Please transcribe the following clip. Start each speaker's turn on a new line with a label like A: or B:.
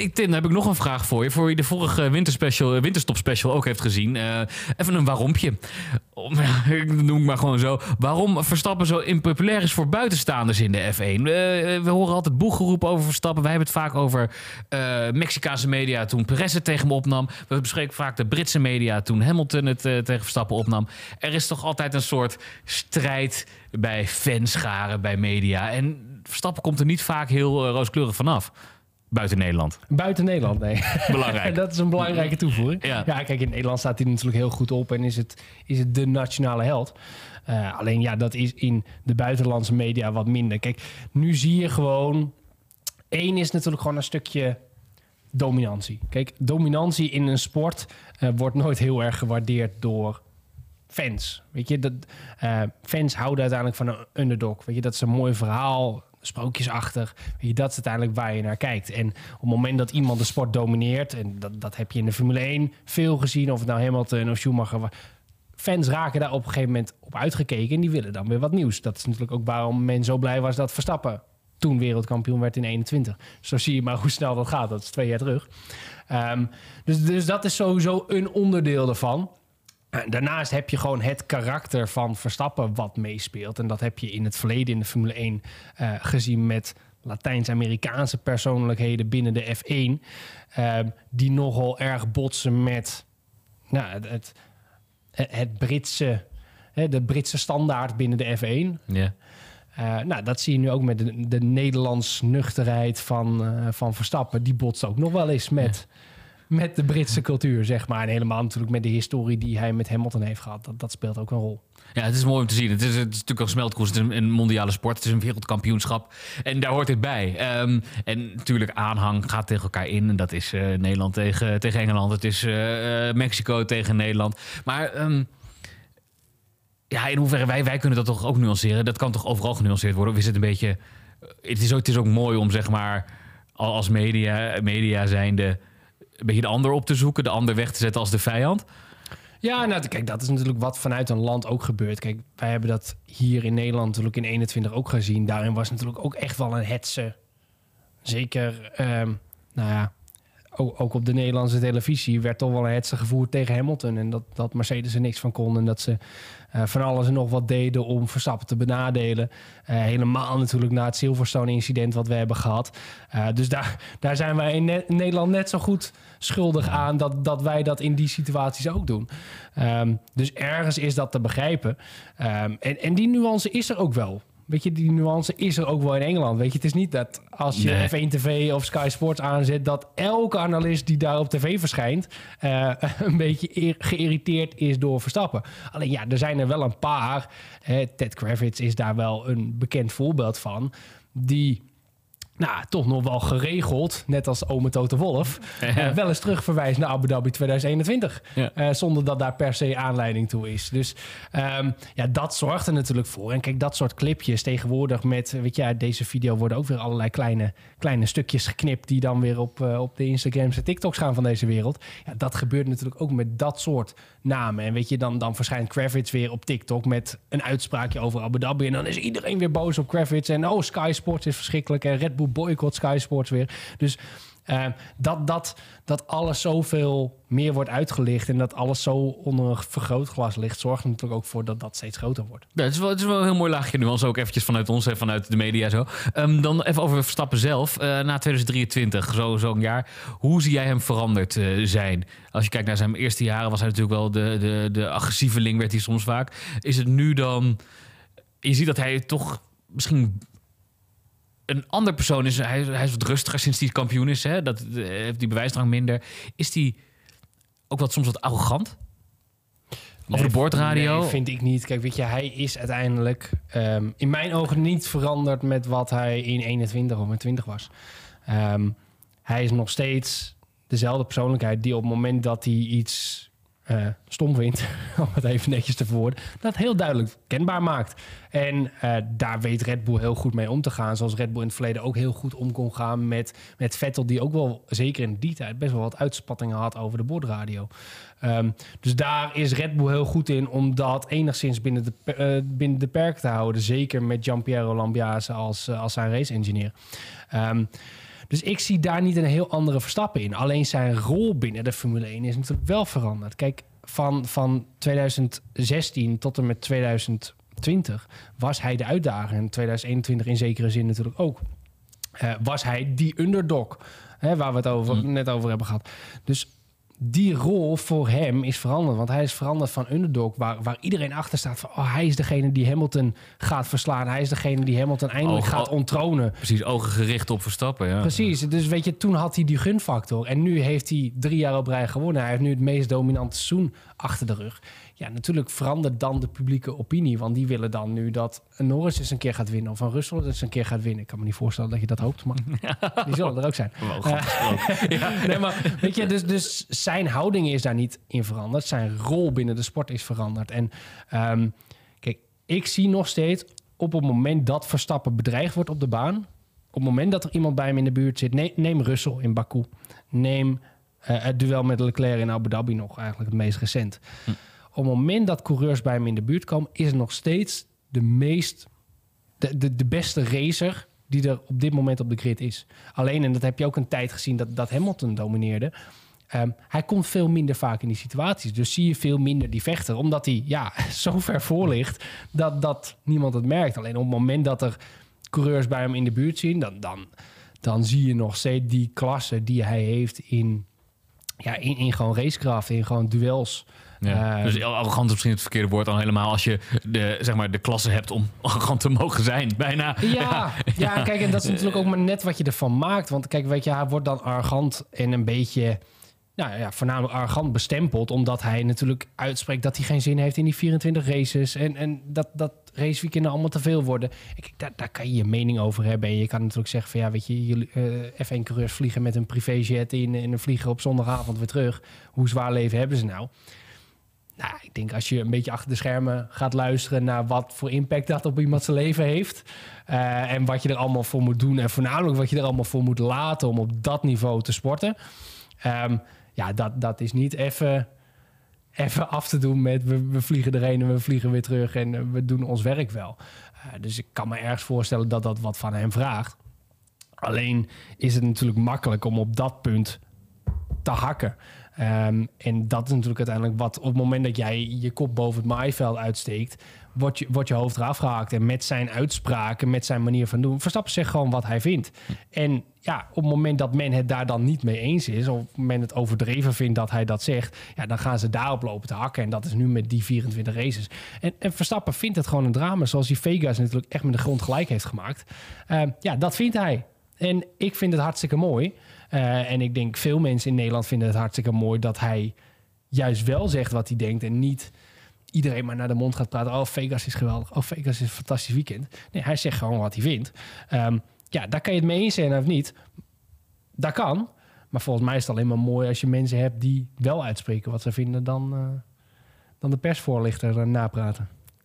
A: ik, Tim, heb ik nog een vraag voor je. Voor wie de vorige winterspecial, eh, winterstop special ook heeft gezien. Uh, even een waarompje. Om, ik noem maar gewoon zo. Waarom Verstappen zo impopulair is voor buitenstaanders in de F1. Uh, we horen altijd boeggeroep over Verstappen. Wij hebben het vaak over Mexicaanse media toen Perez het tegen me opnam. We bespreken vaak de Britse media toen Hamilton het tegen Verstappen opnam. Er is toch altijd een soort strijd bij fanscharen, bij media. En Verstappen komt er niet vaak heel rooskleurig vanaf. Buiten Nederland.
B: Buiten Nederland, nee.
A: Belangrijk.
B: dat is een belangrijke toevoeging. Ja. ja. kijk, in Nederland staat hij natuurlijk heel goed op en is het, is het de nationale held. Uh, alleen ja, dat is in de buitenlandse media wat minder. Kijk, nu zie je gewoon. Eén is natuurlijk gewoon een stukje dominantie. Kijk, dominantie in een sport uh, wordt nooit heel erg gewaardeerd door fans. Weet je, dat, uh, fans houden uiteindelijk van een underdog. Weet je, dat is een mooi verhaal sprookjesachtig. Je, dat is uiteindelijk waar je naar kijkt. En op het moment dat iemand de sport domineert, en dat, dat heb je in de Formule 1 veel gezien, of het nou Hamilton of Schumacher. Fans raken daar op een gegeven moment op uitgekeken en die willen dan weer wat nieuws. Dat is natuurlijk ook waarom men zo blij was dat Verstappen toen wereldkampioen werd in 21. Zo zie je maar hoe snel dat gaat. Dat is twee jaar terug. Um, dus, dus dat is sowieso een onderdeel ervan. Eh, daarnaast heb je gewoon het karakter van Verstappen wat meespeelt. En dat heb je in het verleden in de Formule 1 uh, eh, gezien met Latijns-Amerikaanse persoonlijkheden binnen de F1. Uh, ehm, die nogal erg botsen met nou, het, het, het Britse, de Britse standaard binnen de F1.
A: Ja.
B: Uh, nou, dat zie je nu ook met de, de Nederlands nuchterheid van, van Verstappen. Die botst ook nog wel eens met met de Britse cultuur, zeg maar. En helemaal natuurlijk met de historie die hij met Hamilton heeft gehad. Dat, dat speelt ook een rol.
A: Ja, het is mooi om te zien. Het is, het is natuurlijk een smeltkoers. Het is een, mondiale sport. Het is een wereldkampioenschap. En daar hoort het bij. Um, en natuurlijk, aanhang gaat tegen elkaar in. En dat is uh, Nederland tegen, tegen Engeland. Het is uh, Mexico tegen Nederland. Maar... Um, ja, in hoeverre wij, wij kunnen dat toch ook nuanceren. Dat kan toch overal genuanceerd worden? Of is het een beetje... Het is ook, het is ook mooi om zeg maar als media, media zijnde een beetje de ander op te zoeken, de ander weg te zetten als de vijand?
B: Ja, nou, kijk, dat is natuurlijk wat vanuit een land ook gebeurt. Kijk, wij hebben dat hier in Nederland natuurlijk in 21 ook gezien. Daarin was natuurlijk ook echt wel een hetze. Zeker, um, nou ja, ook, op de Nederlandse televisie werd toch wel een hetze gevoerd tegen Hamilton. En dat, dat Mercedes er niks van kon. En dat ze uh, van alles en nog wat deden om Verstappen te benadelen. Uh, helemaal natuurlijk na het Silverstone-incident wat we hebben gehad. Uh, dus daar, daar zijn wij in, ne Nederland net zo goed schuldig aan dat, dat wij dat in die situaties ook doen. Um, dus ergens is dat te begrijpen. Um, en, en die nuance is er ook wel. Weet je, die nuance is er ook wel in Engeland. Weet je, het is niet dat als je F1 TV of Sky Sports aanzet, dat elke analist die daar op tv verschijnt uh, een beetje geïrriteerd is door Verstappen. Alleen ja, er zijn er wel een paar. Ted Kravitz is daar wel een bekend voorbeeld van. Die nou, toch nog wel geregeld, net als ome Toto Wolf, uh, wel eens terugverwijst naar Abu Dhabi 2021. Ja. Uh, zonder dat daar per se aanleiding toe is. Dus um, ja, dat zorgt er natuurlijk voor. En kijk, dat soort clipjes tegenwoordig met, weet je, deze video worden ook weer allerlei kleine, kleine stukjes geknipt die dan weer op, uh, op de Instagrams en TikToks gaan van deze wereld. Ja, dat gebeurt natuurlijk ook met dat soort namen. En weet je, dan, dan verschijnt Kravitz weer op TikTok met een uitspraakje over Abu Dhabi. En dan is iedereen weer boos op Kravitz. En oh, Sky Sports is verschrikkelijk. En Red Bull boycott Sky Sports weer. Dus uh, dat, dat, dat alles zoveel meer wordt uitgelicht en dat alles zo onder een vergrootglas ligt, zorgt natuurlijk ook voor dat dat steeds groter wordt.
A: Ja, het, is wel, het is wel een heel mooi laagje nuance, ook eventjes vanuit ons en vanuit de media zo. Um, dan even over Verstappen zelf. Uh, na 2023, zo'n zo jaar. Hoe zie jij hem veranderd uh, zijn? Als je kijkt naar zijn eerste jaren, was hij natuurlijk wel de, de, de agressieveling, werd hij soms vaak. Is het nu dan... Je ziet dat hij toch misschien een ander persoon is. Hij, hij is wat rustiger sinds hij kampioen is. Hè? Dat eh, heeft die bewijsdrang minder. Is die ook wat soms wat arrogant? Of de boordradio?
B: Nee, vind ik niet. Kijk, weet je, hij is uiteindelijk um, in mijn ogen niet veranderd met wat hij in 21 of in 20 was. Um, hij is nog steeds dezelfde persoonlijkheid die op het moment dat hij iets uh, stom vindt, om het even netjes te verwoorden, dat heel duidelijk kenbaar maakt. En uh, daar weet Red Bull heel goed mee om te gaan. Zoals Red Bull in het verleden ook heel goed om kon gaan met, met Vettel, die ook wel, zeker in die tijd, best wel wat uitspattingen had over de bordradio. Um, dus daar is Red Bull heel goed in om dat enigszins binnen de, uh, binnen de perk te houden. Zeker met Giampiero Lambiase als, als zijn race-engineer. Um, Dus ik zie daar niet een heel andere Verstappen in. Alleen zijn rol binnen de Formule 1 is natuurlijk wel veranderd. Kijk, van, van 2016 tot en met 2020 was hij de uitdager. En 2021 in zekere zin natuurlijk ook. Uh, was hij die underdog, hè, waar we het over,
A: Mm.
B: net over hebben gehad. Dus die rol voor hem is veranderd. Want hij is veranderd van underdog, waar, waar iedereen achter staat van... Oh, hij is degene die Hamilton gaat verslaan. Hij is degene die Hamilton eindelijk gaat onttronen.
A: Precies, ogen gericht op Verstappen. Ja.
B: Precies, dus weet je, toen had hij die gunfactor. En nu heeft hij drie jaar op rij gewonnen. Hij heeft nu het meest dominante seizoen achter de rug. Ja, natuurlijk verandert dan de publieke opinie. Want die willen dan nu dat een Norris eens een keer gaat winnen. Of een Russell eens een keer gaat winnen. Ik kan me niet voorstellen dat je dat hoopt, maar die zullen er ook zijn.
A: Wow, grappig gesproken.
B: Nee, maar weet je, dus, dus zijn houding is daar niet in veranderd. Zijn rol binnen de sport is veranderd. En ehm, kijk, ik zie nog steeds op het moment dat Verstappen bedreigd wordt op de baan... op het moment dat er iemand bij hem in de buurt zit... neem, neem Russell in Baku. Neem eh, het duel met Leclerc in Abu Dhabi nog eigenlijk het meest recent. Op het moment dat coureurs bij hem in de buurt komen... is het nog steeds de meest... de, de, de beste racer die er op dit moment op de grid is. Alleen, en dat heb je ook een tijd gezien dat, dat Hamilton domineerde... Ehm, hij komt veel minder vaak in die situaties. Dus zie je veel minder die vechter. Omdat hij ja, zo ver voor ligt dat, dat niemand het merkt. Alleen op het moment dat er coureurs bij hem in de buurt zien... dan, dan, dan zie je nog steeds die klasse die hij heeft in, ja, in, in gewoon racekracht, in gewoon duels.
A: Ja.
B: Ehm,
A: dus arrogant is misschien het verkeerde woord dan helemaal als je de, zeg maar, de klasse hebt om arrogant te mogen zijn. Bijna.
B: Ja, ja, kijk, en dat is natuurlijk ook maar net wat je ervan maakt. Want kijk, weet je, hij wordt dan arrogant en een beetje, nou ja, voornamelijk arrogant bestempeld. Omdat hij natuurlijk uitspreekt dat hij geen zin heeft in die 24 races. En, en dat, dat raceweekenden allemaal te veel worden. Kijk, daar, daar kan je je mening over hebben. En je kan natuurlijk zeggen van ja, weet je, jullie eh, F1-coureurs vliegen met een privéjet in en vliegen op zondagavond weer terug. Hoe zwaar leven hebben ze nou? Nou, ik denk als je een beetje achter de schermen gaat luisteren naar wat voor impact dat op iemand zijn leven heeft. eh, en wat je er allemaal voor moet doen. En voornamelijk wat je er allemaal voor moet laten om op dat niveau te sporten. Ehm, ja, dat, dat is niet even, even af te doen met we, we vliegen erheen en we vliegen weer terug en eh, we doen ons werk wel. Eh, dus ik kan me ergens voorstellen dat dat wat van hem vraagt. Alleen is het natuurlijk makkelijk om op dat punt te hakken. Ehm, en dat is natuurlijk uiteindelijk wat op het moment dat jij je kop boven het maaiveld uitsteekt, wordt je, wordt je hoofd eraf gehaakt. En met zijn uitspraken, met zijn manier van doen, Verstappen zegt gewoon wat hij vindt. En ja, op het moment dat men het daar dan niet mee eens is, of men het overdreven vindt dat hij dat zegt, ja, dan gaan ze daarop lopen te hakken. En dat is nu met die 24 races. En, en Verstappen vindt het gewoon een drama, zoals hij Vegas natuurlijk echt met de grond gelijk heeft gemaakt. Ehm, ja, dat vindt hij. En ik vind het hartstikke mooi. Uh, en ik denk veel mensen in Nederland vinden het hartstikke mooi dat hij juist wel zegt wat hij denkt en niet iedereen maar naar de mond gaat praten. Oh, Vegas is geweldig. Oh, Vegas is een fantastisch weekend. Nee, hij zegt gewoon wat hij vindt. Um, ja, daar kan je het mee eens zijn of niet. Dat kan. Maar volgens mij is het alleen maar mooi als je mensen hebt die wel uitspreken wat ze vinden dan, uh, dan de persvoorlichter napraten.